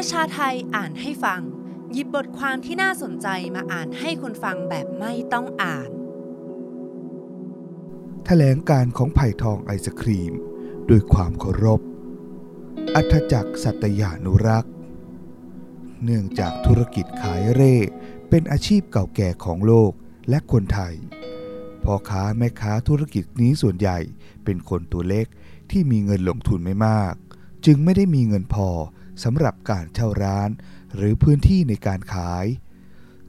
ประชาไทยอ่านให้ฟัง หยิบบทความที่น่าสนใจมาอ่านให้คนฟังแบบไม่ต้องอ่าน แถลงการของไผ่ทองไอศครีม ด้วยความเคารพ อัธจักรสัตยานุรักษ์ เนื่องจากธุรกิจขายเร่ เป็นอาชีพเก่าแก่ของโลกและคนไทยพ่อค้าแม่ค้าธุรกิจนี้ส่วนใหญ่เป็นคนตัวเล็กที่มีเงินลงทุนไม่มาก จึงไม่ได้มีเงินพอ สำหรับการเช่าร้าน หรือพื้นที่ในการขาย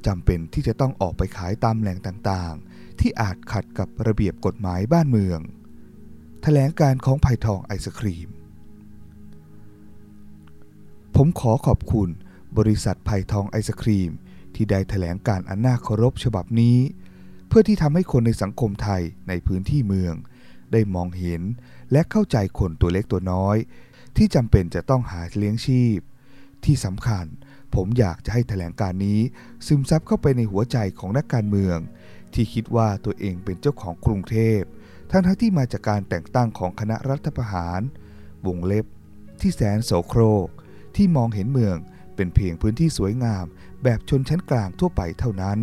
จำเป็นที่จะต้องออกไปขายตามแหล่งต่างๆ ที่อาจขัดกับระเบียบกฎหมายบ้านเมืองแถลงการของไผ่ทองไอศครีม ผมขอขอบคุณบริษัทไผ่ทองไอศครีม ที่ได้แถลงการอันน่าเคารพฉบับนี้ เพื่อที่ทำให้คนในสังคมไทยในพื้นที่เมือง ได้มองเห็นและเข้าใจคนตัวเล็กตัวน้อย ที่จำเป็นจะต้องหาเลี้ยงชีพ ที่สำคัญผมอยากจะให้แถลงการนี้ ซึมซับเข้าไปในหัวใจของนักการเมือง ที่คิดว่าตัวเองเป็นเจ้าของกรุงเทพ ทั้งทั้งที่มาจากการแต่งตั้งของคณะรัฐประหารวงเล็บ ที่แสนโสโครก ที่มองเห็นเมืองเป็นเพียงพื้นที่สวยงาม แบบชนชั้นกลางทั่วไปเท่านั้น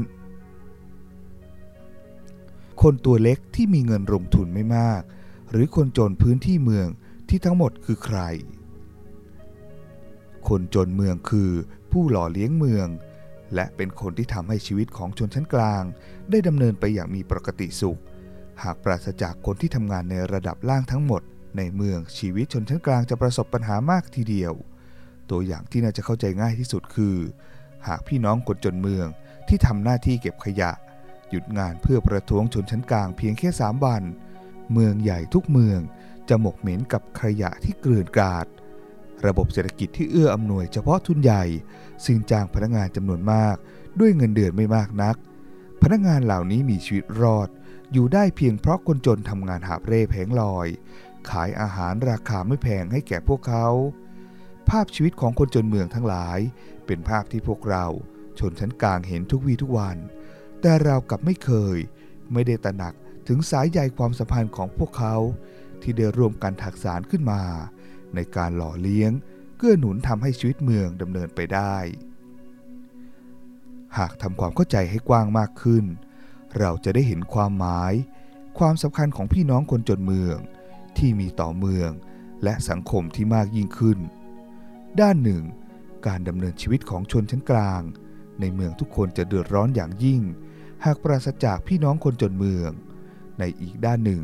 คนตัวเล็กที่มีเงินลงทุนไม่มาก หรือคนจนพื้นที่เมือง ที่ทั้งหมดคือใคร คนจนเมืองคือผู้หล่อเลี้ยงเมือง และเป็นคนที่ทำให้ชีวิตของชนชั้นกลาง ได้ดำเนินไปอย่างมีปกติสุข หากปราศจากคนที่ทำงานในระดับล่างทั้งหมด ในเมืองชีวิตชนชั้นกลางจะประสบปัญหามากทีเดียว ตัวอย่างที่น่าจะเข้าใจง่ายที่สุดคือ หากพี่น้องคนจนเมืองที่ทำหน้าที่เก็บขยะ หยุดงานเพื่อประท้วงชนชั้นกลางเพียงแค่ 3 วัน เมืองใหญ่ทุกเมือง จะหมกเหม็นกับขยะที่เกลื่อนกราด ระบบเศรษฐกิจที่เอื้ออำนวยเฉพาะทุนใหญ่ซึ่งจ้างพนักงานจำนวนมากด้วยเงินเดือนไม่มากนัก พนักงานเหล่านี้มีชีวิตรอด อยู่ได้เพียงเพราะคนจนทำงานหาเร่แผงลอย ขายอาหารราคาไม่แพงให้แก่พวกเขา ภาพชีวิตของคนจนเมืองทั้งหลาย เป็นภาพที่พวกเราชนชั้นกลางเห็นทุกวีทุกวัน แต่เรากลับไม่เคย ไม่ได้ตระหนักถึงสายใยความสัมพันธ์ของพวกเขา ที่ได้ร่วมกันถักสารขึ้นมา ในการหล่อเลี้ยง เกื้อหนุนทำให้ชีวิตเมืองดำเนินไปได้ หากทำความเข้าใจให้กว้างมากขึ้น เราจะได้เห็นความหมาย ความสำคัญของพี่น้องคนจนเมือง ที่มีต่อเมืองและสังคมที่มากยิ่งขึ้น ด้านหนึ่ง การดำเนินชีวิตของชนชั้นกลาง ในเมืองทุกคนจะเดือดร้อนอย่างยิ่ง หากปราศจากพี่น้องคนจนเมือง ในอีกด้านหนึ่ง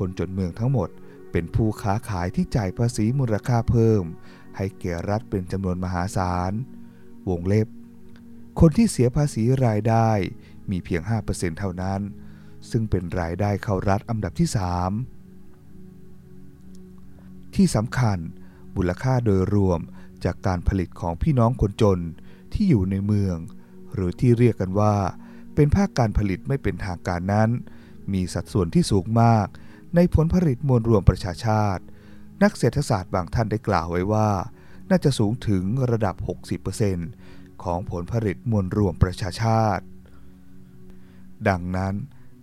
คนจนเมืองทั้งหมด เป็นผู้ค้าขายที่จ่ายภาษีมูลค่าเพิ่ม ให้แก่รัฐเป็นจำนวนมหาศาล วงเล็บ คนที่เสียภาษีรายได้มีเพียง 5%เท่านั้น ซึ่งเป็นรายได้เข้ารัฐอันดับที่ 3 ที่สำคัญมูลค่าโดยรวมจากการผลิตของพี่น้องคนจนที่อยู่ในเมือง หรือที่เรียกกันว่า เป็นภาคการผลิตไม่เป็นทางการนั้น มีสัดส่วนที่สูงมาก ในผลผลิตมวลรวมประชาชาติ นักเศรษฐศาสตร์บางท่านได้กล่าวไว้ว่า น่าจะสูงถึงระดับ 60%ของผลผลิตมวลรวมประชาชาติ ดังนั้น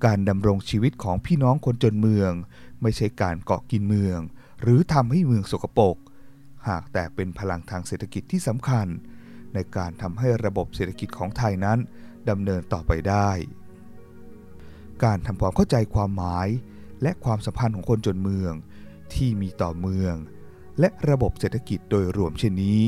การดำรงชีวิตของพี่น้องคนจนเมือง ไม่ใช่การเกาะกินเมือง หรือทำให้เมืองสกปรกหากแต่เป็นพลังทางเศรษฐกิจที่สำคัญ ในการทำให้ระบบเศรษฐกิจของไทยนั้นดำเนินต่อไปได้ การทำความเข้าใจความหมาย และความสัมพันธ์ของคนจนเมือง ที่มีต่อเมือง และระบบเศรษฐกิจโดยรวมเช่นนี้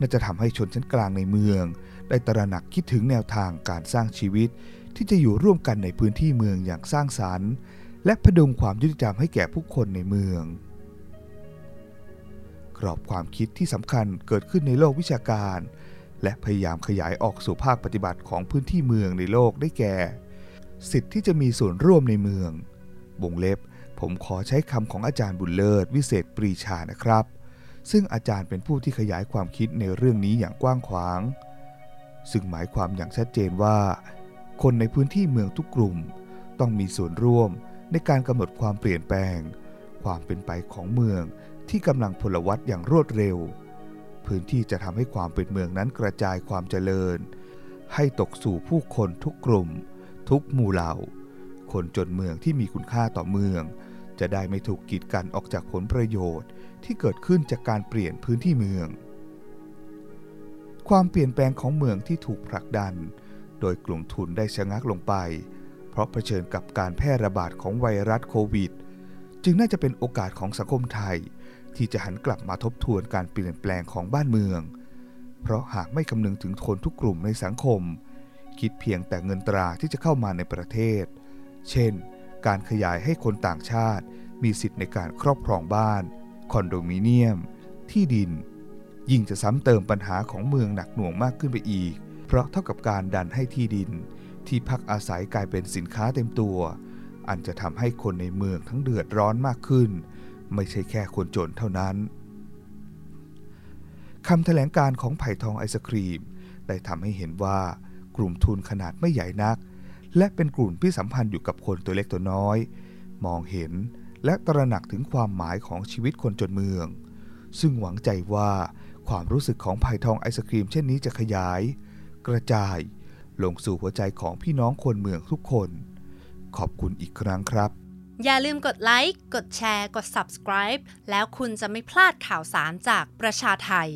น่าจะทำให้ชนชั้นกลางในเมือง ได้ตระหนักคิดถึงแนวทางการสร้างชีวิต ที่จะอยู่ร่วมกันในพื้นที่เมืองอย่างสร้างสรรค์ และพดุงความยุติธรรมให้แก่ผู้คนในเมืองกรอบความคิดที่สำคัญเกิดขึ้นในโลกวิชาการ และพยายามขยายออกสู่ภาคปฏิบัติของพื้นที่เมืองในโลกได้แก่ สิทธิ์ที่จะมีส่วนร่วมในเมือง วงเล็บ ผมขอใช้คำของอาจารย์บุญเลิศ วิเศษปรีชานะครับ ซึ่งอาจารย์เป็นผู้ที่ขยายความคิดในเรื่องนี้อย่างกว้างขวาง ซึ่งหมายความอย่างชัดเจนว่า คนในพื้นที่เมืองทุกกลุ่ม ต้องมีส่วนร่วมในการกำหนดความเปลี่ยนแปลง ความเป็นไปของเมืองที่กำลังพลวัตอย่างรวดเร็ว พื้นที่จะทำให้ความเป็นเมืองนั้นกระจายความเจริญ ให้ตกสู่ผู้คนทุกกลุ่ม ทุกหมู่เหล่า คนจนเมืองที่มีคุณค่าต่อเมือง จะได้ไม่ถูกกีดกันออกจากผลประโยชน์ที่เกิดขึ้นจากการเปลี่ยนพื้นที่เมือง ความเปลี่ยนแปลงของเมืองที่ถูกผลักดัน โดยกลุ่มทุนได้ชะงักลงไป เพราะเผชิญกับการแพร่ระบาดของไวรัสโควิด จึงน่าจะเป็นโอกาสของสังคมไทย ที่จะหันกลับมาทบทวนการเปลี่ยนแปลงของบ้านเมือง เพราะหากไม่คำนึงถึงคนทุกกลุ่มในสังคม คิดเพียงแต่เงินตราที่จะเข้ามาในประเทศ เช่น การขยายให้คนต่างชาติ มีสิทธิ์ในการครอบครองบ้าน คอนโดมิเนียม ที่ดิน ยิ่งจะซ้ำเติมปัญหาของเมืองหนักหน่วงมากขึ้นไปอีก เพราะเท่ากับการดันให้ที่ดิน ที่พักอาศัยกลายเป็นสินค้าเต็มตัว อันจะทำให้คนในเมืองทั้งเดือดร้อนมากขึ้น ไม่ใช่แค่คนจนเท่านั้นคำแถลงการของไผ่ทองไอศครีม ได้ทำให้เห็นว่ากลุ่มทุนขนาดไม่ใหญ่นัก และเป็นกลุ่มที่สัมพันธ์อยู่กับคนตัวเล็กตัวน้อย มองเห็นและตระหนักถึงความหมายของชีวิตคนจนเมือง ซึ่งหวังใจว่าความรู้สึกของไผ่ทองไอศครีมเช่นนี้จะขยาย กระจาย ลงสู่หัวใจของพี่น้องคนเมืองทุกคน ขอบคุณอีกครั้งครับ อย่าลืมกดไลค์ กดแชร์ กด subscribe แล้วคุณจะไม่พลาดข่าวสารจากประชาไทย